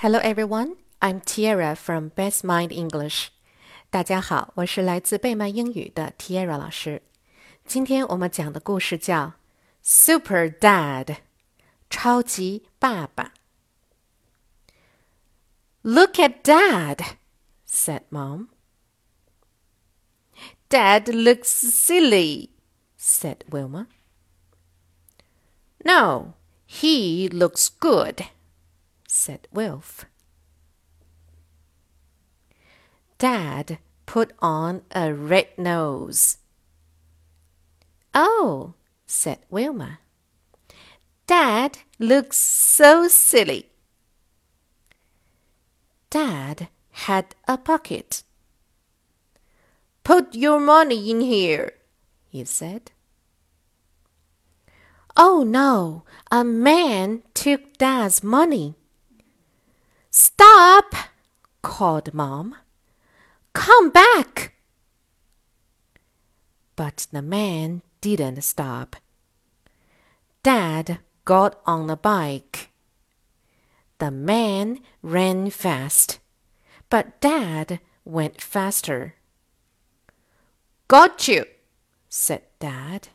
Hello everyone, I'm Tiara from Best Mind English. 大家好，我是来自贝曼英语的 Tiara 老师。今天我们讲的故事叫《Super Dad》，超级爸爸。Look at Dad, said Mom. Dad looks silly, said Wilma. No, he looks good, said Wilf. Dad put on a red nose. Oh, said Wilma. Dad looks so silly. Dad had a pocket. Put your money in here, he said. Oh no, a man took Dad's money. Stop, called Mom. Come back. But the man didn't stop. Dad got on a bike. The man ran fast, but Dad went faster. Got you, said Dad.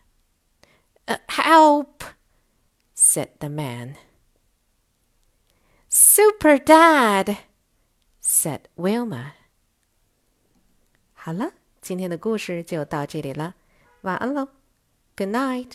Uh, help, said the man. Super Dad, said Wilma. 好了，今天的故事就到这里了，晚安喽，Good night。